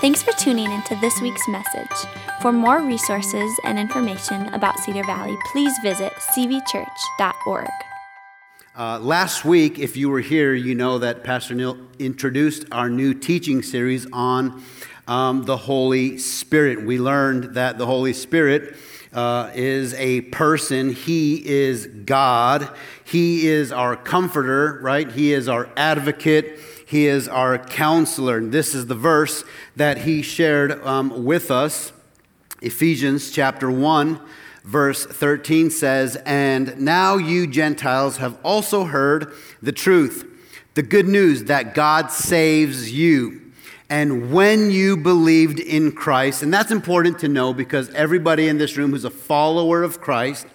Thanks for tuning into this week's message. For more resources and information about Cedar Valley, please visit cvchurch.org. Uh, last week, if you were here, you know that Pastor Neil introduced our new teaching series on um, the Holy Spirit. We learned that the Holy Spirit uh, is a person, He is God, He is our comforter, right? He is our advocate. He is our counselor. And this is the verse that he shared um, with us. Ephesians chapter 1, verse 13 says, And now you Gentiles have also heard the truth, the good news that God saves you. And when you believed in Christ, and that's important to know because everybody in this room who's a follower of Christ,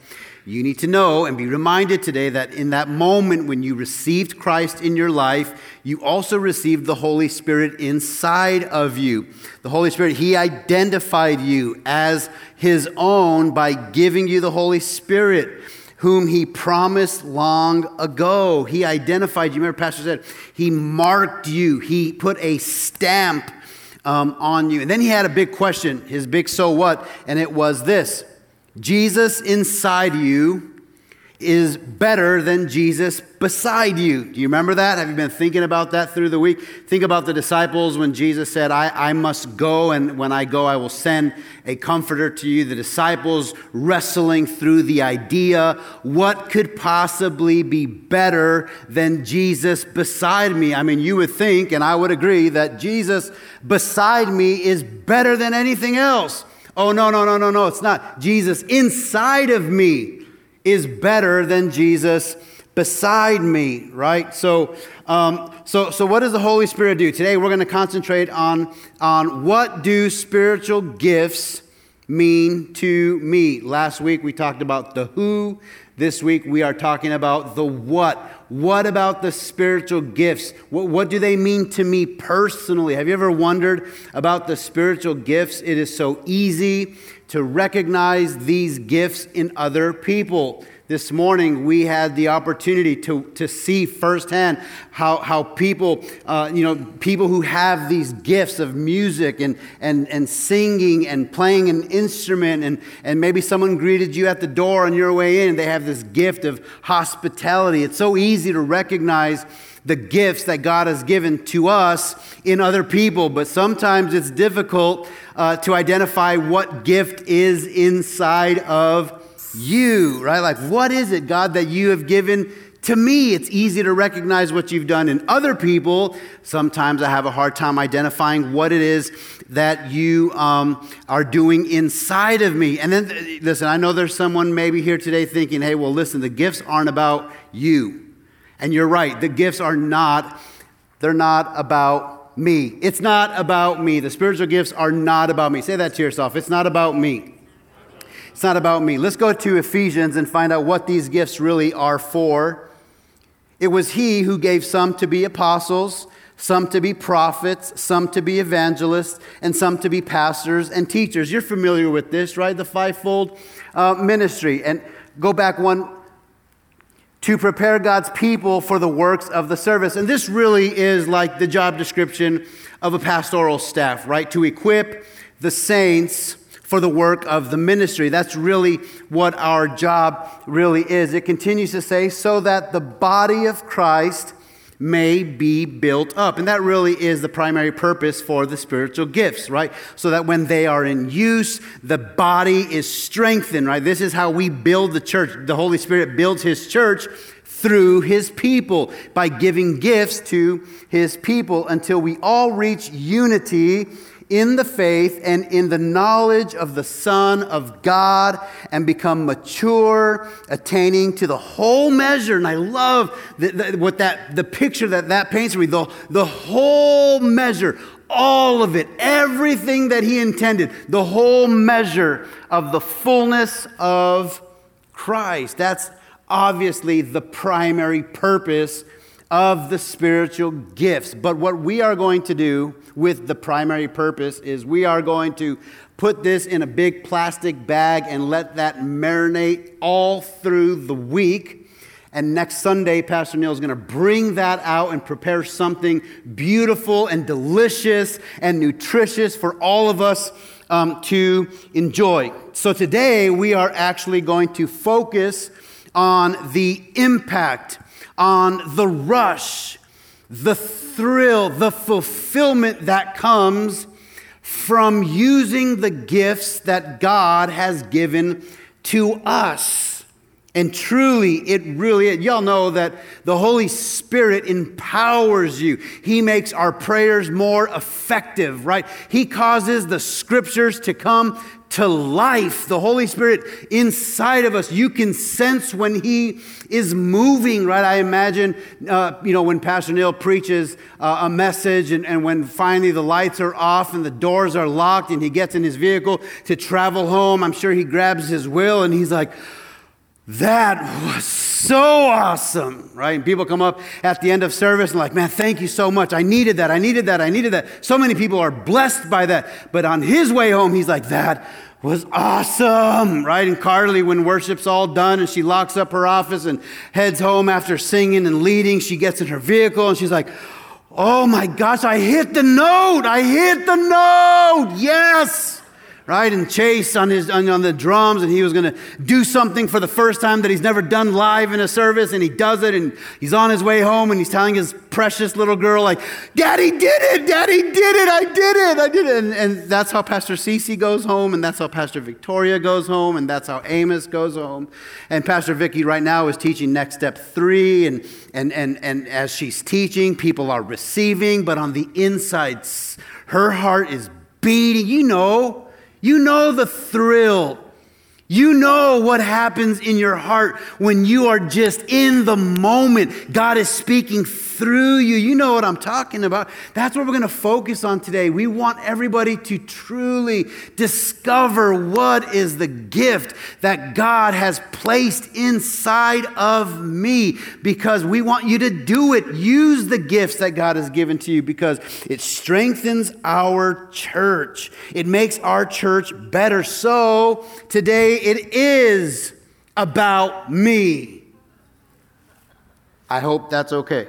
you need to know and be reminded today that in that moment when you received Christ in your life, you also received the Holy Spirit inside of you. The Holy Spirit, He identified you as His own by giving you the Holy Spirit, whom He promised long ago. He identified you. Remember, Pastor said, He marked you, He put a stamp um, on you. And then He had a big question, His big so what, and it was this. Jesus inside you is better than Jesus beside you. Do you remember that? Have you been thinking about that through the week? Think about the disciples when Jesus said, I, I must go, and when I go, I will send a comforter to you. The disciples wrestling through the idea what could possibly be better than Jesus beside me? I mean, you would think, and I would agree, that Jesus beside me is better than anything else. Oh, no, no, no, no, no, it's not. Jesus inside of me is better than Jesus beside me, right? So, um, so, so what does the Holy Spirit do? Today we're going to concentrate on, on what do spiritual gifts mean to me. Last week we talked about the who. This week we are talking about the what. What about the spiritual gifts? What, what do they mean to me personally? Have you ever wondered about the spiritual gifts? It is so easy to recognize these gifts in other people. This morning, we had the opportunity to, to see firsthand how, how people, uh, you know, people who have these gifts of music and, and, and singing and playing an instrument, and, and maybe someone greeted you at the door on your way in, they have this gift of hospitality. It's so easy to recognize the gifts that God has given to us in other people, but sometimes it's difficult uh, to identify what gift is inside of you, right? Like, what is it, God, that you have given to me? It's easy to recognize what you've done in other people. Sometimes I have a hard time identifying what it is that you um, are doing inside of me. And then, listen, I know there's someone maybe here today thinking, hey, well, listen, the gifts aren't about you. And you're right, the gifts are not, they're not about me. It's not about me. The spiritual gifts are not about me. Say that to yourself. It's not about me. It's not about me. Let's go to Ephesians and find out what these gifts really are for. It was He who gave some to be apostles, some to be prophets, some to be evangelists, and some to be pastors and teachers. You're familiar with this, right? The fivefold uh, ministry. And go back one to prepare God's people for the works of the service. And this really is like the job description of a pastoral staff, right? To equip the saints for the work of the ministry. That's really what our job really is. It continues to say, so that the body of Christ may be built up. And that really is the primary purpose for the spiritual gifts, right? So that when they are in use, the body is strengthened, right? This is how we build the church. The Holy Spirit builds his church through his people by giving gifts to his people until we all reach unity in the faith and in the knowledge of the Son of God and become mature, attaining to the whole measure. And I love the, the, what that, the picture that that paints for me the, the whole measure, all of it, everything that He intended, the whole measure of the fullness of Christ. That's obviously the primary purpose of the spiritual gifts. But what we are going to do with the primary purpose is we are going to put this in a big plastic bag and let that marinate all through the week. And next Sunday, Pastor Neil is going to bring that out and prepare something beautiful and delicious and nutritious for all of us um, to enjoy. So today, we are actually going to focus on the impact, on the rush, the thrill, the fulfillment that comes from using the gifts that God has given to us. And truly, it really, is. y'all know that the Holy Spirit empowers you. He makes our prayers more effective, right? He causes the scriptures to come to life. The Holy Spirit inside of us, you can sense when He is moving, right? I imagine, uh, you know, when Pastor Neil preaches uh, a message and, and when finally the lights are off and the doors are locked and he gets in his vehicle to travel home, I'm sure he grabs his will and he's like, that was so awesome, right? And people come up at the end of service and like, man, thank you so much. I needed that. I needed that. I needed that. So many people are blessed by that. But on his way home, he's like, that was awesome, right? And Carly, when worship's all done and she locks up her office and heads home after singing and leading, she gets in her vehicle and she's like, oh my gosh, I hit the note. I hit the note. Yes right? And Chase on, his, on, on the drums, and he was going to do something for the first time that he's never done live in a service, and he does it, and he's on his way home, and he's telling his precious little girl, like, Daddy did it, Daddy did it, I did it, I did it. And, and that's how Pastor Cece goes home, and that's how Pastor Victoria goes home, and that's how Amos goes home. And Pastor Vicky right now is teaching Next Step 3, and, and, and, and as she's teaching, people are receiving, but on the inside, her heart is beating. You know, you know the thrill. You know what happens in your heart when you are just in the moment. God is speaking through you. You know what I'm talking about. That's what we're going to focus on today. We want everybody to truly discover what is the gift that God has placed inside of me because we want you to do it. Use the gifts that God has given to you because it strengthens our church, it makes our church better. So today it is about me. I hope that's okay.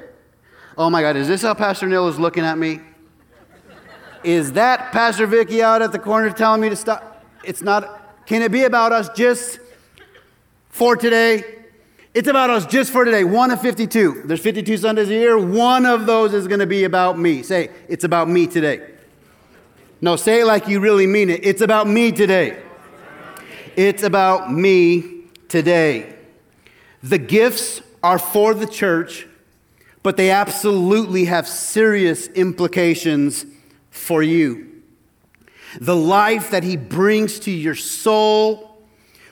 Oh my God, is this how Pastor Neil is looking at me? Is that Pastor Vicky out at the corner telling me to stop? It's not. Can it be about us just for today? It's about us just for today. One of 52. There's 52 Sundays a year. One of those is going to be about me. Say, it's about me today. No, say it like you really mean it. It's about me today. It's about me today. The gifts are for the church but they absolutely have serious implications for you. The life that He brings to your soul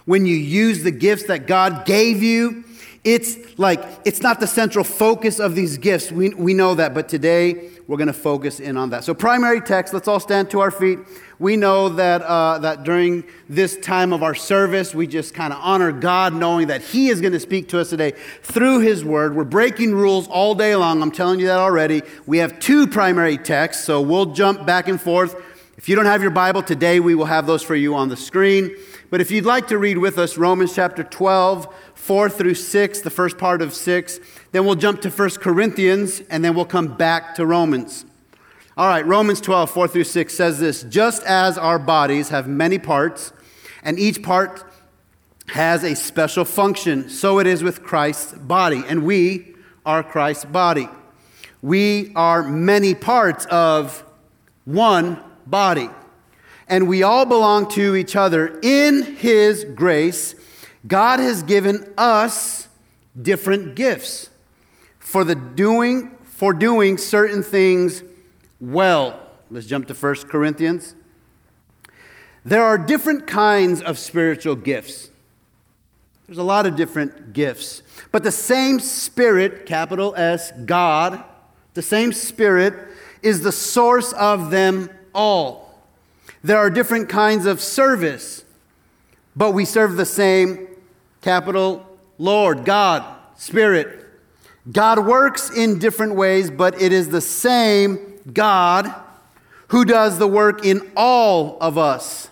when you use the gifts that God gave you, it's like, it's not the central focus of these gifts. We, we know that, but today we're going to focus in on that. So, primary text, let's all stand to our feet. We know that, uh, that during this time of our service, we just kind of honor God, knowing that He is going to speak to us today through His Word. We're breaking rules all day long. I'm telling you that already. We have two primary texts, so we'll jump back and forth. If you don't have your Bible today, we will have those for you on the screen. But if you'd like to read with us Romans chapter 12, 4 through 6, the first part of 6, then we'll jump to 1 Corinthians, and then we'll come back to Romans. All right, Romans 12, 4 through 6 says this Just as our bodies have many parts, and each part has a special function, so it is with Christ's body, and we are Christ's body. We are many parts of one body, and we all belong to each other. In His grace, God has given us different gifts for the doing for doing certain things well. Let's jump to 1 Corinthians. There are different kinds of spiritual gifts. There's a lot of different gifts. But the same Spirit, capital S, God, the same Spirit is the source of them all. There are different kinds of service, but we serve the same capital Lord, God, Spirit. God works in different ways, but it is the same God who does the work in all of us.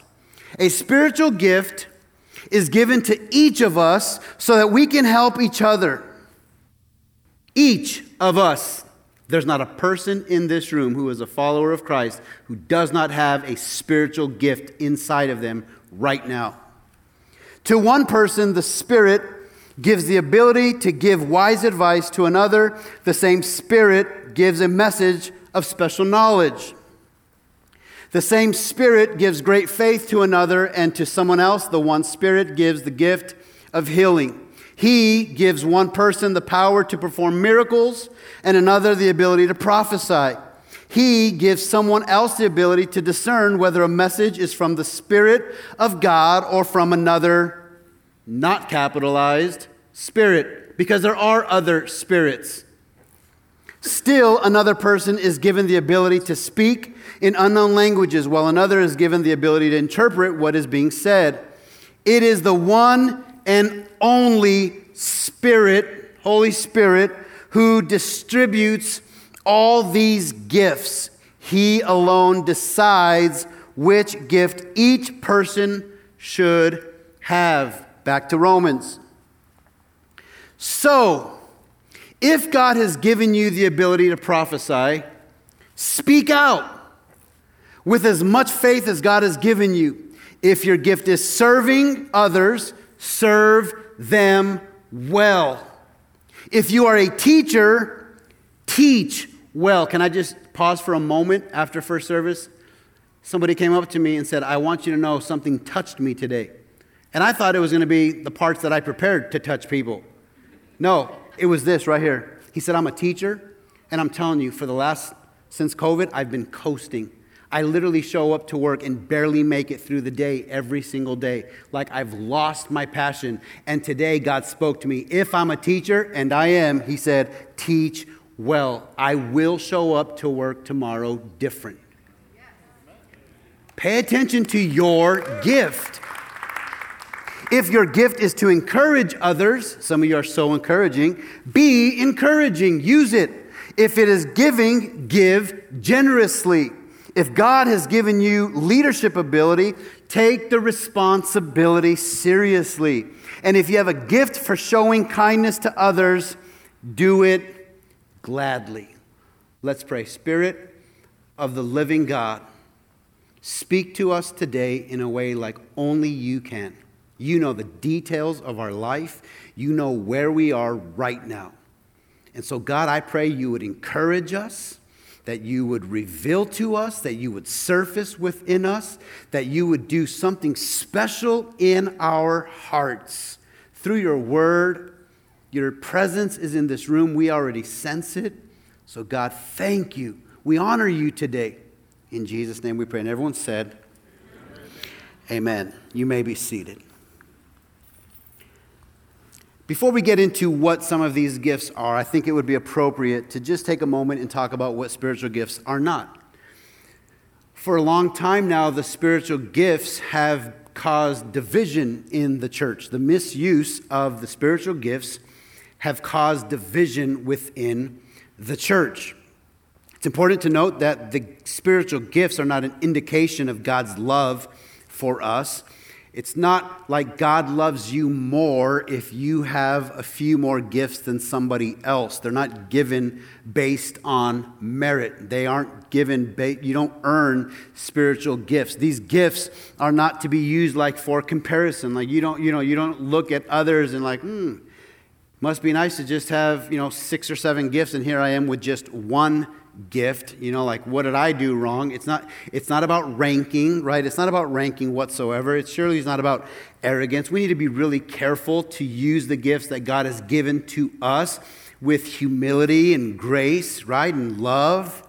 A spiritual gift is given to each of us so that we can help each other. Each of us, there's not a person in this room who is a follower of Christ who does not have a spiritual gift inside of them right now. To one person, the Spirit gives the ability to give wise advice. To another, the same Spirit gives a message of special knowledge. The same Spirit gives great faith to another, and to someone else, the one Spirit gives the gift of healing. He gives one person the power to perform miracles, and another the ability to prophesy. He gives someone else the ability to discern whether a message is from the Spirit of God or from another, not capitalized, spirit, because there are other spirits. Still, another person is given the ability to speak in unknown languages, while another is given the ability to interpret what is being said. It is the one and only Spirit, Holy Spirit, who distributes all these gifts. He alone decides which gift each person should have. Back to Romans. So, if God has given you the ability to prophesy, speak out with as much faith as God has given you. If your gift is serving others, serve them well. If you are a teacher, teach well. Can I just pause for a moment after first service? Somebody came up to me and said, I want you to know something touched me today. And I thought it was going to be the parts that I prepared to touch people. No, it was this right here. He said, I'm a teacher, and I'm telling you, for the last, since COVID, I've been coasting. I literally show up to work and barely make it through the day every single day. Like I've lost my passion. And today God spoke to me. If I'm a teacher, and I am, He said, teach well. I will show up to work tomorrow different. Pay attention to your gift. If your gift is to encourage others, some of you are so encouraging, be encouraging, use it. If it is giving, give generously. If God has given you leadership ability, take the responsibility seriously. And if you have a gift for showing kindness to others, do it gladly. Let's pray. Spirit of the living God, speak to us today in a way like only you can. You know the details of our life. You know where we are right now. And so, God, I pray you would encourage us, that you would reveal to us, that you would surface within us, that you would do something special in our hearts through your word. Your presence is in this room. We already sense it. So, God, thank you. We honor you today. In Jesus' name we pray. And everyone said, Amen. Amen. You may be seated. Before we get into what some of these gifts are, I think it would be appropriate to just take a moment and talk about what spiritual gifts are not. For a long time now, the spiritual gifts have caused division in the church. The misuse of the spiritual gifts have caused division within the church. It's important to note that the spiritual gifts are not an indication of God's love for us. It's not like God loves you more if you have a few more gifts than somebody else. They're not given based on merit. They aren't given, ba- you don't earn spiritual gifts. These gifts are not to be used like for comparison. Like you don't, you know, you don't look at others and like, hmm, must be nice to just have, you know, six or seven gifts and here I am with just one gift you know like what did i do wrong it's not it's not about ranking right it's not about ranking whatsoever it surely is not about arrogance we need to be really careful to use the gifts that god has given to us with humility and grace right and love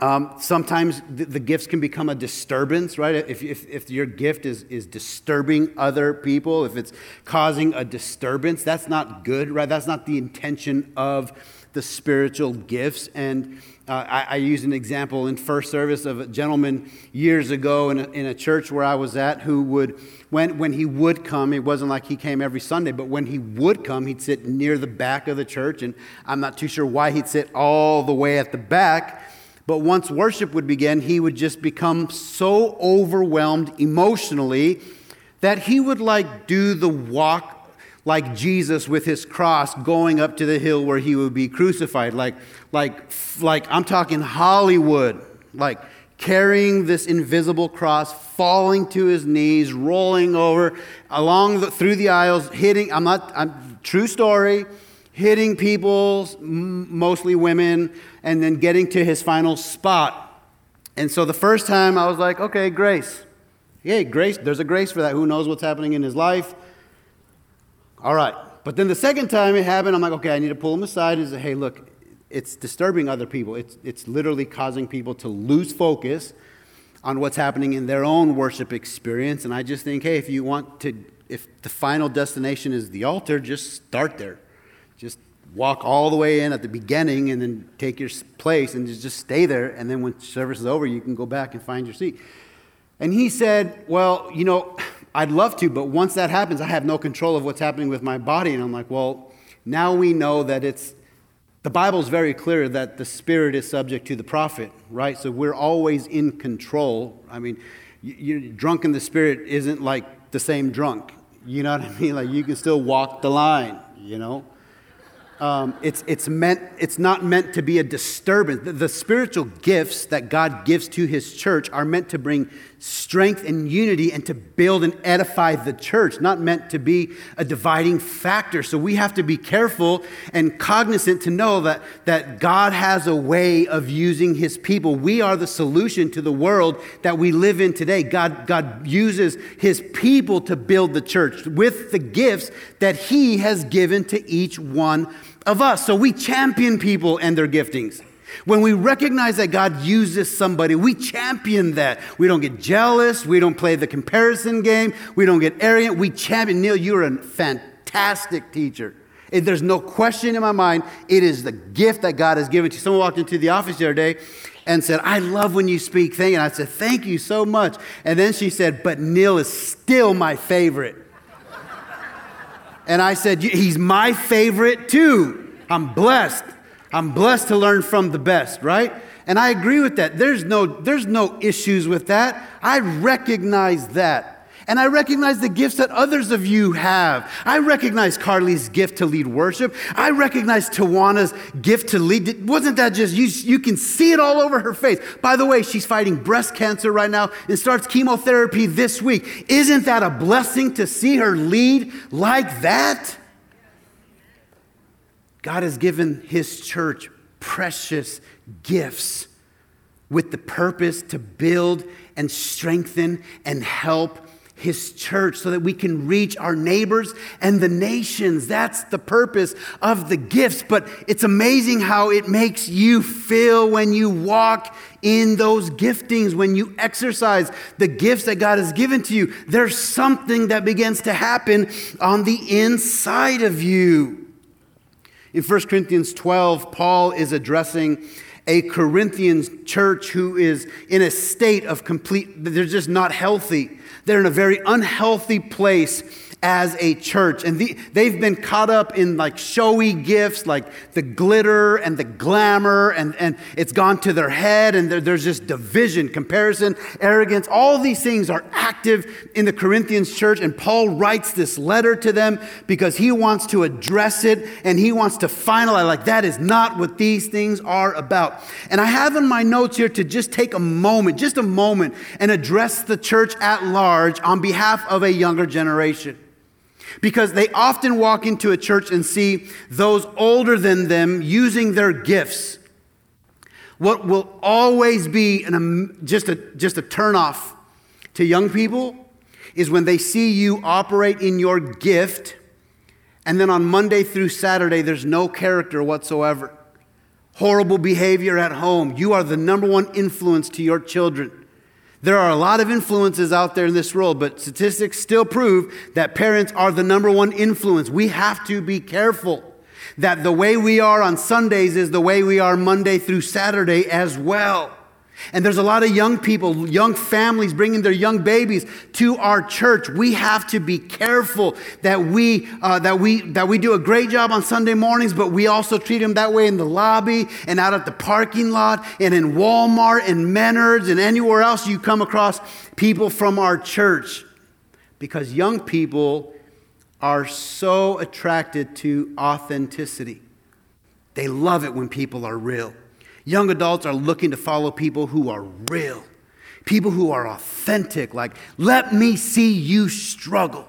um, sometimes the, the, gifts can become a disturbance, right? If, if, if your gift is, is disturbing other people, if it's causing a disturbance, that's not good, right? That's not the intention of the spiritual gifts. And uh, I, I use an example in first service of a gentleman years ago in a, in a church where I was at who would, when, when he would come, it wasn't like he came every Sunday, but when he would come, he'd sit near the back of the church. And I'm not too sure why he'd sit all the way at the back. But once worship would begin, he would just become so overwhelmed emotionally that he would like do the walk like Jesus with his cross going up to the hill where he would be crucified. Like, like, like I'm talking Hollywood, like carrying this invisible cross, falling to his knees, rolling over along the, through the aisles, hitting. I'm not. I'm true story. Hitting people, mostly women, and then getting to his final spot. And so the first time I was like, okay, grace. Hey, grace, there's a grace for that. Who knows what's happening in his life? All right. But then the second time it happened, I'm like, okay, I need to pull him aside and say, hey, look, it's disturbing other people. It's, it's literally causing people to lose focus on what's happening in their own worship experience. And I just think, hey, if you want to, if the final destination is the altar, just start there. Just walk all the way in at the beginning and then take your place and just, just stay there. And then when service is over, you can go back and find your seat. And he said, well, you know, I'd love to, but once that happens, I have no control of what's happening with my body. And I'm like, well, now we know that it's, the Bible's very clear that the Spirit is subject to the prophet, right? So we're always in control. I mean, you're drunk in the Spirit isn't like the same drunk. You know what I mean? Like you can still walk the line, you know? Um, it's, it's, meant, it's not meant to be a disturbance. The, the, spiritual gifts that God gives to his church are meant to bring strength and unity and to build and edify the church, not meant to be a dividing factor. So we have to be careful and cognizant to know that, that God has a way of using his people. We are the solution to the world that we live in today. God, God uses his people to build the church with the gifts that he has given to each one of us. So we champion people and their giftings. When we recognize that God uses somebody, we champion that. We don't get jealous. We don't play the comparison game. We don't get arrogant. We champion. Neil, you're a fantastic teacher. There's no question in my mind. It is the gift that God has given to you. Someone walked into the office the other day and said, I love when you speak. You. And I said, Thank you so much. And then she said, But Neil is still my favorite. And I said, He's my favorite too. I'm blessed. I'm blessed to learn from the best, right? And I agree with that. There's no, there's no issues with that. I recognize that. And I recognize the gifts that others of you have. I recognize Carly's gift to lead worship. I recognize Tawana's gift to lead. Wasn't that just, you, you can see it all over her face. By the way, she's fighting breast cancer right now and starts chemotherapy this week. Isn't that a blessing to see her lead like that? God has given his church precious gifts with the purpose to build and strengthen and help his church so that we can reach our neighbors and the nations. That's the purpose of the gifts. But it's amazing how it makes you feel when you walk in those giftings, when you exercise the gifts that God has given to you. There's something that begins to happen on the inside of you. In 1 Corinthians 12, Paul is addressing a Corinthian church who is in a state of complete, they're just not healthy. They're in a very unhealthy place as a church. And the, they've been caught up in like showy gifts, like the glitter and the glamour, and, and it's gone to their head, and there, there's just division, comparison, arrogance. All these things are active in the Corinthians church, and Paul writes this letter to them because he wants to address it and he wants to finalize, like, that is not what these things are about. And I have in my notes here to just take a moment, just a moment, and address the church at large on behalf of a younger generation because they often walk into a church and see those older than them using their gifts. What will always be an, just, a, just a turnoff to young people is when they see you operate in your gift, and then on Monday through Saturday, there's no character whatsoever. Horrible behavior at home. You are the number one influence to your children. There are a lot of influences out there in this world, but statistics still prove that parents are the number one influence. We have to be careful that the way we are on Sundays is the way we are Monday through Saturday as well. And there's a lot of young people, young families bringing their young babies to our church. We have to be careful that we, uh, that, we, that we do a great job on Sunday mornings, but we also treat them that way in the lobby and out at the parking lot and in Walmart and Menards and anywhere else you come across people from our church. Because young people are so attracted to authenticity. They love it when people are real. Young adults are looking to follow people who are real, people who are authentic, like, let me see you struggle.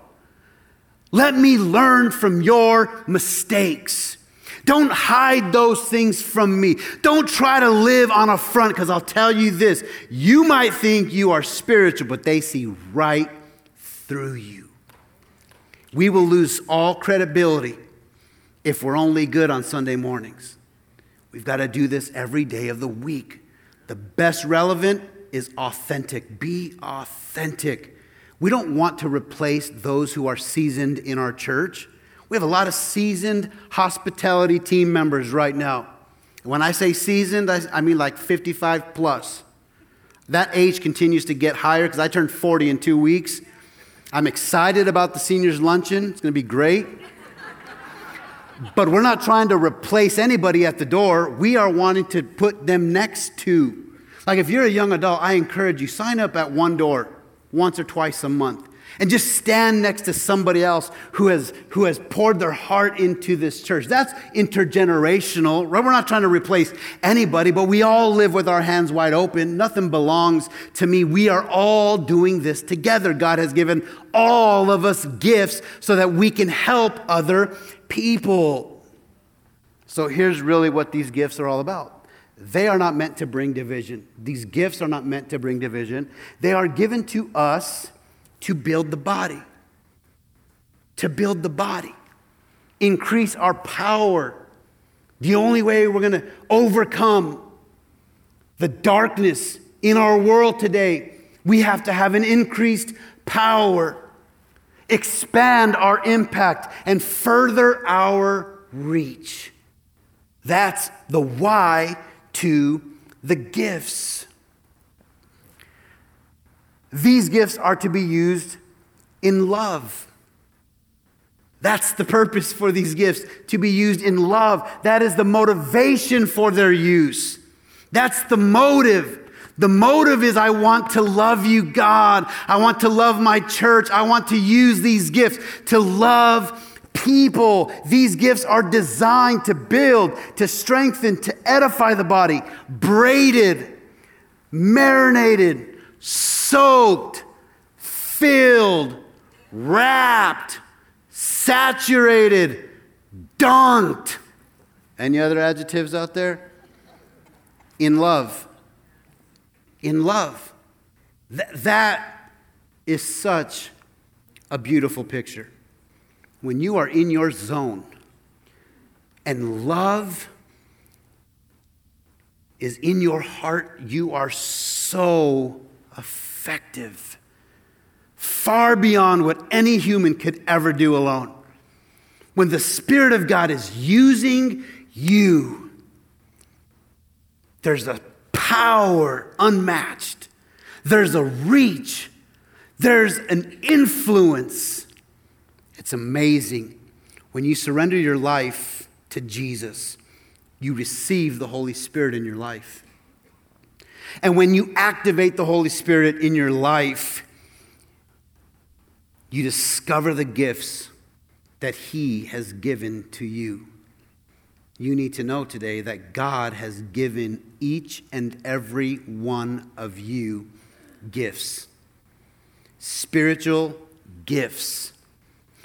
Let me learn from your mistakes. Don't hide those things from me. Don't try to live on a front because I'll tell you this. You might think you are spiritual, but they see right through you. We will lose all credibility if we're only good on Sunday mornings. We've got to do this every day of the week. The best relevant is authentic. Be authentic. We don't want to replace those who are seasoned in our church. We have a lot of seasoned hospitality team members right now. When I say seasoned, I, mean like 55 plus. That age continues to get higher because I turned 40 in two weeks. I'm excited about the seniors' luncheon. It's going to be great. But we're not trying to replace anybody at the door. We are wanting to put them next to. Like if you're a young adult, I encourage you sign up at one door once or twice a month and just stand next to somebody else who has, who has poured their heart into this church. That's intergenerational. We're not trying to replace anybody, but we all live with our hands wide open. Nothing belongs to me. We are all doing this together. God has given all of us gifts so that we can help other people. So here's really what these gifts are all about. They are not meant to bring division. These gifts are not meant to bring division. They are given to us to build the body. To build the body. Increase our power. The only way we're going to overcome the darkness in our world today, we have to have an increased power, expand our impact, and further our reach. That's the why to the gifts. These gifts are to be used in love. That's the purpose for these gifts, to be used in love. That is the motivation for their use. That's the motive. The motive is I want to love you, God. I want to love my church. I want to use these gifts to love people. These gifts are designed to build, to strengthen, to edify the body, braided, marinated, soaked, filled, wrapped, saturated, dunked. Any other adjectives out there? In love. In love. Th- that is such a beautiful picture. When you are in your zone and love is in your heart, you are so effective, far beyond what any human could ever do alone. When the Spirit of God is using you, there's a power unmatched, there's a reach, there's an influence. It's amazing. When you surrender your life to Jesus, you receive the Holy Spirit in your life. And when you activate the Holy Spirit in your life, you discover the gifts that He has given to you. You need to know today that God has given each and every one of you gifts, spiritual gifts.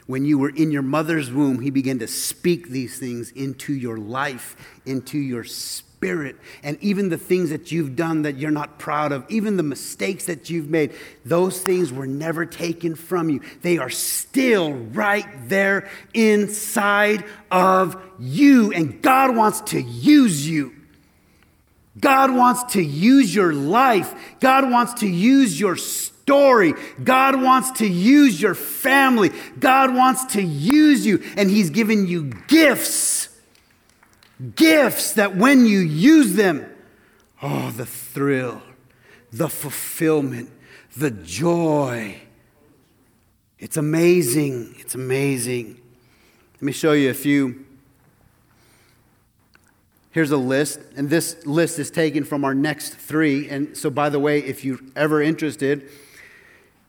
When you were in your mother's womb, He began to speak these things into your life, into your spirit spirit and even the things that you've done that you're not proud of, even the mistakes that you've made, those things were never taken from you. They are still right there inside of you. And God wants to use you. God wants to use your life. God wants to use your story. God wants to use your family. God wants to use you. And He's given you gifts Gifts that when you use them, oh, the thrill, the fulfillment, the joy. It's amazing. It's amazing. Let me show you a few. Here's a list, and this list is taken from our next three. And so, by the way, if you're ever interested,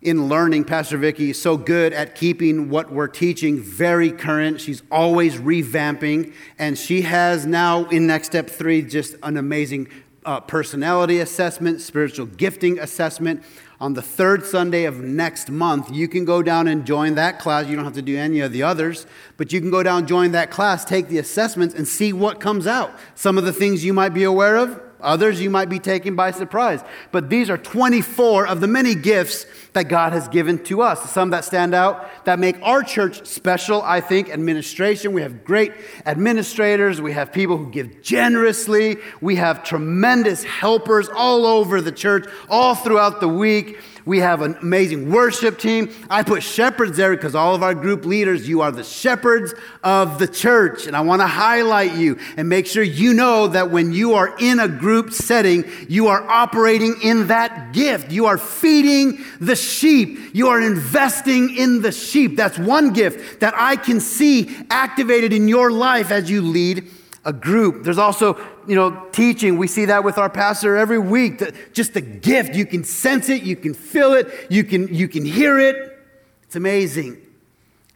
in learning. Pastor Vicky is so good at keeping what we're teaching very current. She's always revamping, and she has now in Next Step 3 just an amazing uh, personality assessment, spiritual gifting assessment. On the third Sunday of next month, you can go down and join that class. You don't have to do any of the others, but you can go down, join that class, take the assessments, and see what comes out. Some of the things you might be aware of, Others you might be taken by surprise. But these are 24 of the many gifts that God has given to us. Some that stand out that make our church special, I think, administration. We have great administrators. We have people who give generously. We have tremendous helpers all over the church, all throughout the week. We have an amazing worship team. I put shepherds there because all of our group leaders, you are the shepherds of the church. And I want to highlight you and make sure you know that when you are in a group setting, you are operating in that gift. You are feeding the sheep. You are investing in the sheep. That's one gift that I can see activated in your life as you lead a group. There's also, you know, teaching. We see that with our pastor every week. Just the gift. You can sense it, you can feel it, you can, you can hear it. It's amazing.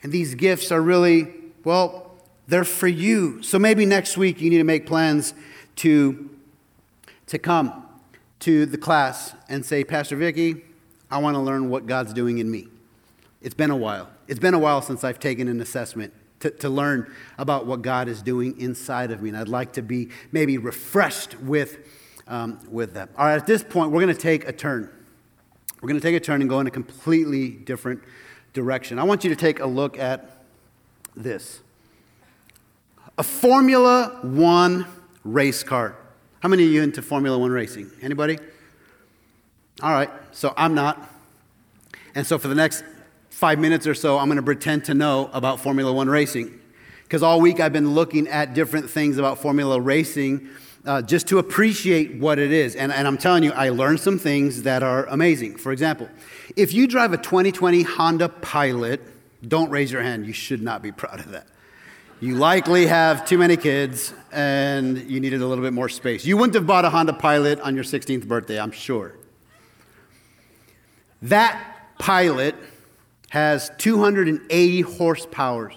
And these gifts are really, well, they're for you. So maybe next week you need to make plans to, to come to the class and say, Pastor Vicky, I want to learn what God's doing in me. It's been a while. It's been a while since I've taken an assessment to, to learn about what God is doing inside of me. And I'd like to be maybe refreshed with, um, with that. All right, at this point, we're going to take a turn. We're going to take a turn and go in a completely different direction. I want you to take a look at this a Formula One race car. How many of you into Formula One racing? Anybody? All right, so I'm not. And so for the next five minutes or so, I'm going to pretend to know about Formula One racing. Because all week I've been looking at different things about Formula racing uh, just to appreciate what it is. And, and I'm telling you, I learned some things that are amazing. For example, if you drive a 2020 Honda Pilot, don't raise your hand. You should not be proud of that. You likely have too many kids and you needed a little bit more space. You wouldn't have bought a Honda Pilot on your 16th birthday, I'm sure. That Pilot has 280 horsepower.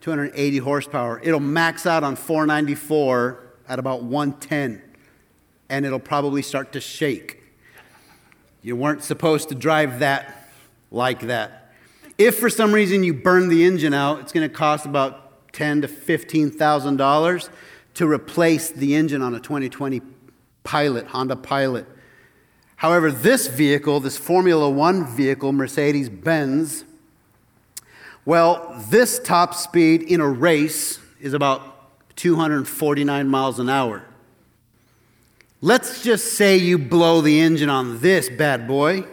280 horsepower. It'll max out on 494 at about 110, and it'll probably start to shake. You weren't supposed to drive that like that. If for some reason you burn the engine out, it's going to cost about ten to fifteen thousand dollars to replace the engine on a 2020 Pilot, Honda Pilot. However, this vehicle, this Formula One vehicle, Mercedes Benz, well, this top speed in a race is about 249 miles an hour. Let's just say you blow the engine on this bad boy.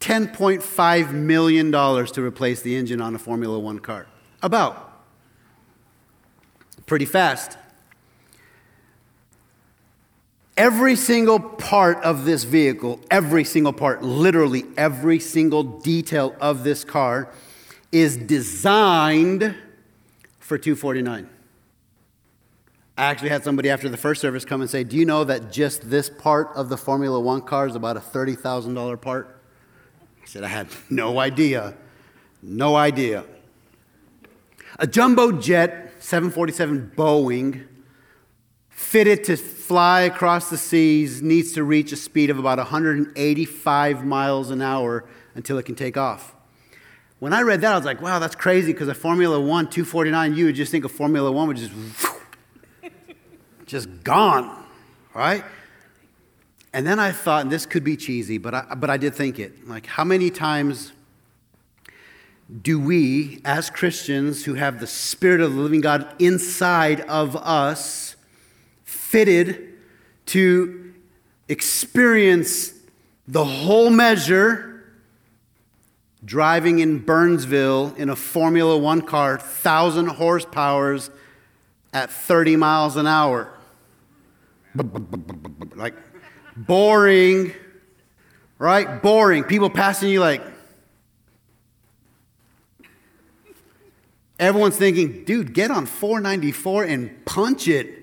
$10.5 million to replace the engine on a Formula One car. About. Pretty fast. Every single part of this vehicle, every single part, literally every single detail of this car is designed for 249. I actually had somebody after the first service come and say, Do you know that just this part of the Formula One car is about a $30,000 part? I said, I had no idea. No idea. A jumbo jet, 747 Boeing, fitted to fly across the seas needs to reach a speed of about 185 miles an hour until it can take off. When I read that, I was like, wow, that's crazy because a Formula One 249, you would just think a Formula One would just, just gone, right? And then I thought, and this could be cheesy, but I, but I did think it. Like, how many times do we, as Christians who have the Spirit of the living God inside of us, fitted to experience the whole measure driving in Burnsville in a Formula One car, 1,000 horsepowers at 30 miles an hour. Like, boring, right? Boring. People passing you like, everyone's thinking, dude, get on 494 and punch it.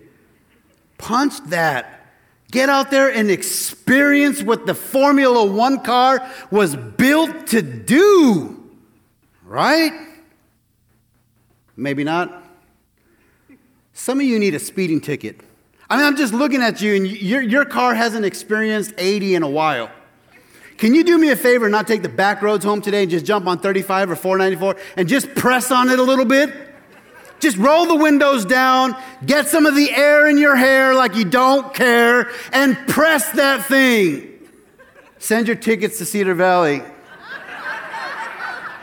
Punch that. Get out there and experience what the Formula One car was built to do. Right? Maybe not. Some of you need a speeding ticket. I mean, I'm just looking at you, and your, your car hasn't experienced 80 in a while. Can you do me a favor and not take the back roads home today and just jump on 35 or 494 and just press on it a little bit? Just roll the windows down, get some of the air in your hair like you don't care, and press that thing. Send your tickets to Cedar Valley.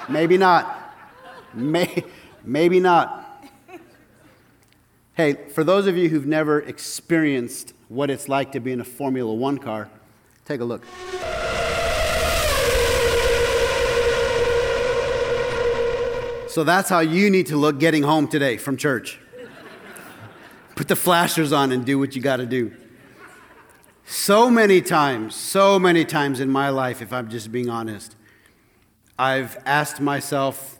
Maybe not. May, maybe not. Hey, for those of you who've never experienced what it's like to be in a Formula One car, take a look. So that's how you need to look getting home today from church. Put the flashers on and do what you got to do. So many times, so many times in my life, if I'm just being honest, I've asked myself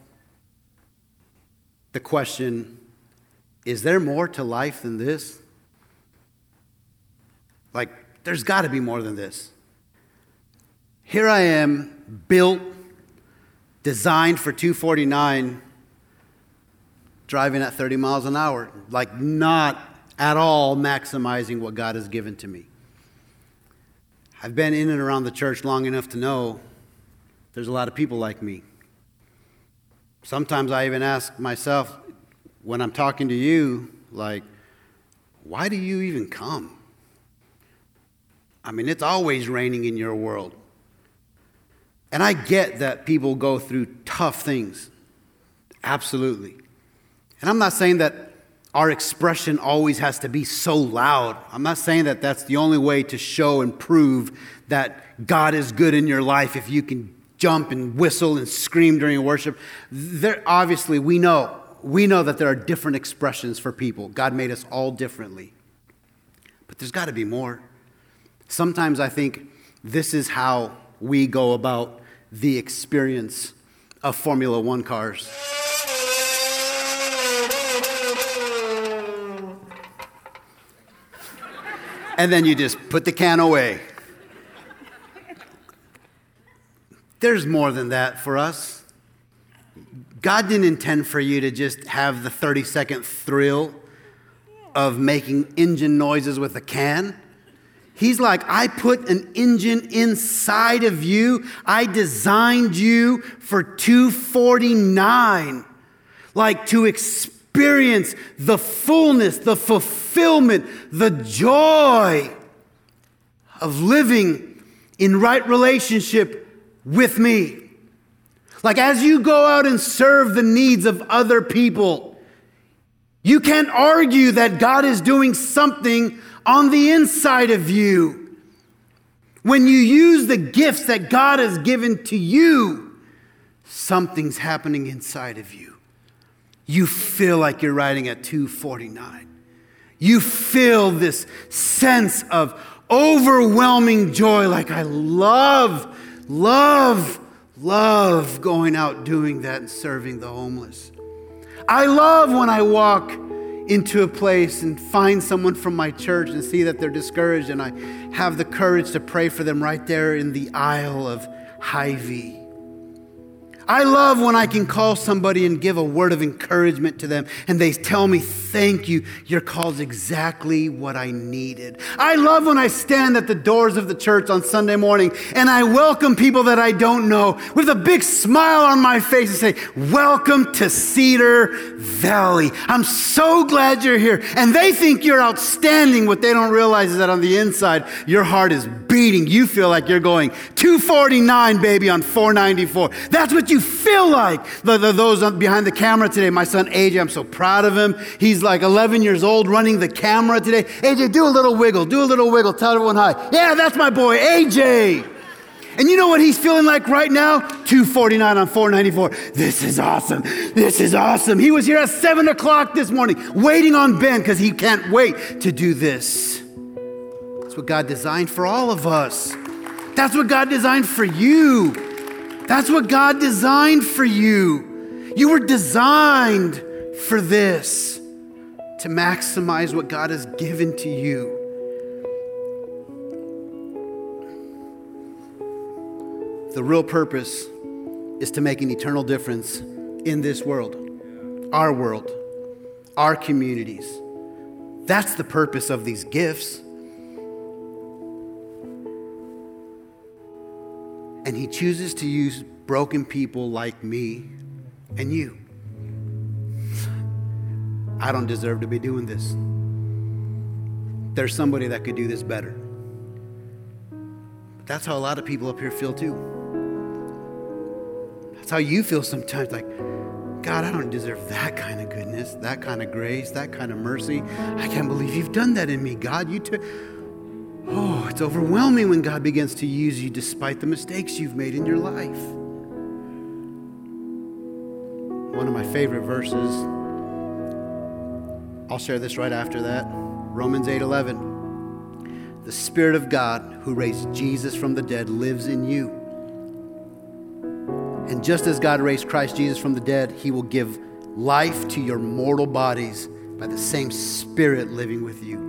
the question is there more to life than this? Like, there's got to be more than this. Here I am, built, designed for 249, driving at 30 miles an hour, like, not at all maximizing what God has given to me. I've been in and around the church long enough to know there's a lot of people like me. Sometimes I even ask myself, when I'm talking to you, like, why do you even come? I mean, it's always raining in your world. And I get that people go through tough things. Absolutely. And I'm not saying that our expression always has to be so loud. I'm not saying that that's the only way to show and prove that God is good in your life if you can jump and whistle and scream during worship. There, obviously, we know we know that there are different expressions for people. God made us all differently. But there's got to be more. Sometimes I think this is how we go about the experience of Formula One cars. And then you just put the can away. There's more than that for us. God didn't intend for you to just have the 30 second thrill of making engine noises with a can. He's like, I put an engine inside of you. I designed you for 249. Like to experience the fullness, the fulfillment, the joy of living in right relationship with me. Like as you go out and serve the needs of other people, you can't argue that God is doing something on the inside of you. When you use the gifts that God has given to you, something's happening inside of you. You feel like you're riding at 249. You feel this sense of overwhelming joy, like I love, love, love going out doing that and serving the homeless. I love when I walk into a place and find someone from my church and see that they're discouraged and I have the courage to pray for them right there in the aisle of Hy-Vee. I love when I can call somebody and give a word of encouragement to them and they tell me, Thank you. Your call's exactly what I needed. I love when I stand at the doors of the church on Sunday morning and I welcome people that I don't know with a big smile on my face and say, Welcome to Cedar Valley. I'm so glad you're here. And they think you're outstanding. What they don't realize is that on the inside, your heart is beating. You feel like you're going 249, baby, on 494. That's what you you feel like? The, the, those behind the camera today, my son AJ, I'm so proud of him. He's like 11 years old running the camera today. AJ, do a little wiggle, do a little wiggle, tell everyone hi. Yeah, that's my boy, AJ. And you know what he's feeling like right now? 249 on 494. This is awesome. This is awesome. He was here at 7 o'clock this morning waiting on Ben because he can't wait to do this. That's what God designed for all of us. That's what God designed for you. That's what God designed for you. You were designed for this to maximize what God has given to you. The real purpose is to make an eternal difference in this world, our world, our communities. That's the purpose of these gifts. And He chooses to use broken people like me and you. I don't deserve to be doing this. There's somebody that could do this better. But that's how a lot of people up here feel too. That's how you feel sometimes like, God, I don't deserve that kind of goodness, that kind of grace, that kind of mercy. I can't believe you've done that in me, God. You took. It's overwhelming when God begins to use you despite the mistakes you've made in your life. One of my favorite verses, I'll share this right after that. Romans 8:11. The spirit of God who raised Jesus from the dead lives in you. And just as God raised Christ Jesus from the dead, he will give life to your mortal bodies by the same spirit living with you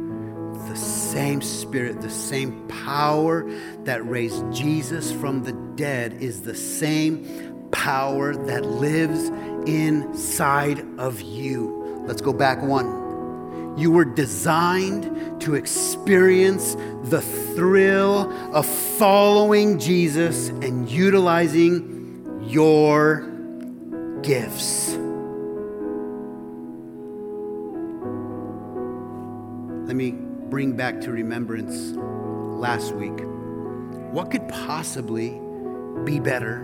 same Spirit, the same power that raised Jesus from the dead is the same power that lives inside of you. Let's go back one. You were designed to experience the thrill of following Jesus and utilizing your gifts. Let me bring back to remembrance last week. What could possibly be better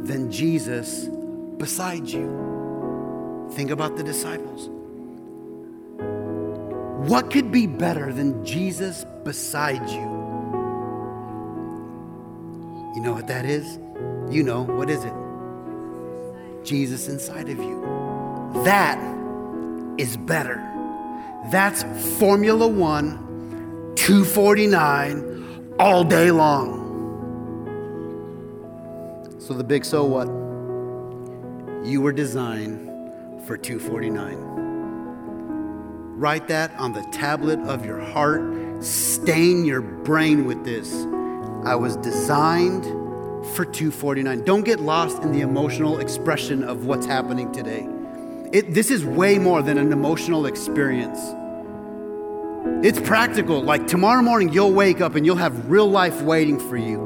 than Jesus beside you? Think about the disciples. What could be better than Jesus beside you? You know what that is? You know, what is it? Jesus inside of you. That is better. That's Formula One, 249, all day long. So, the big so what? You were designed for 249. Write that on the tablet of your heart. Stain your brain with this. I was designed for 249. Don't get lost in the emotional expression of what's happening today. It, this is way more than an emotional experience. It's practical. Like tomorrow morning, you'll wake up and you'll have real life waiting for you.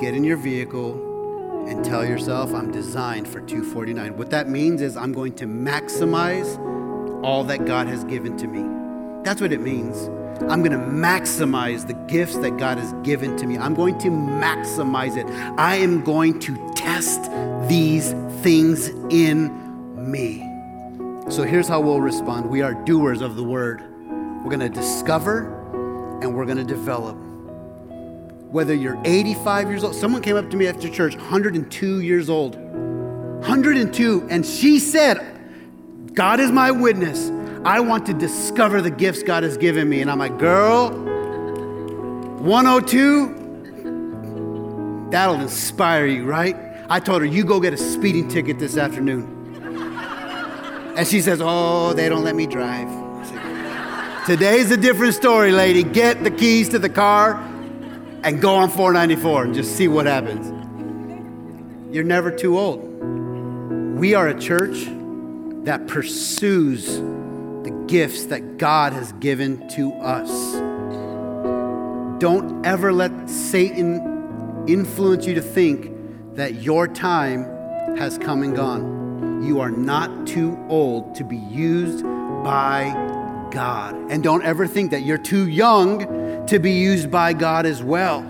Get in your vehicle and tell yourself, I'm designed for 249. What that means is I'm going to maximize all that God has given to me. That's what it means. I'm going to maximize the gifts that God has given to me. I'm going to maximize it. I am going to test these things in me. So here's how we'll respond we are doers of the word. We're going to discover and we're going to develop. Whether you're 85 years old, someone came up to me after church, 102 years old. 102, and she said, God is my witness. I want to discover the gifts God has given me. And I'm like, girl, 102, that'll inspire you, right? I told her, you go get a speeding ticket this afternoon. And she says, oh, they don't let me drive. Said, Today's a different story, lady. Get the keys to the car and go on 494 and just see what happens. You're never too old. We are a church that pursues gifts that God has given to us. Don't ever let Satan influence you to think that your time has come and gone. You are not too old to be used by God. And don't ever think that you're too young to be used by God as well.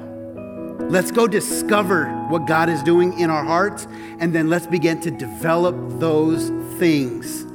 Let's go discover what God is doing in our hearts, and then let's begin to develop those things.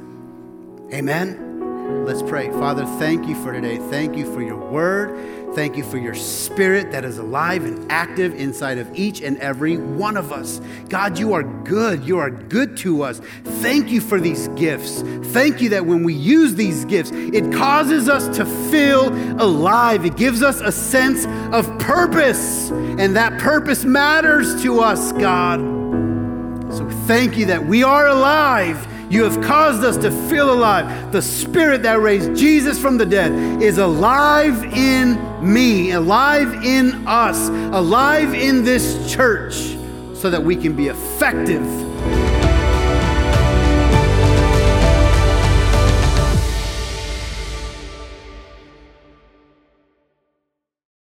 Amen. Let's pray. Father, thank you for today. Thank you for your word. Thank you for your spirit that is alive and active inside of each and every one of us. God, you are good. You are good to us. Thank you for these gifts. Thank you that when we use these gifts, it causes us to feel alive. It gives us a sense of purpose, and that purpose matters to us, God. So thank you that we are alive You have caused us to feel alive. The Spirit that raised Jesus from the dead is alive in me, alive in us, alive in this church, so that we can be effective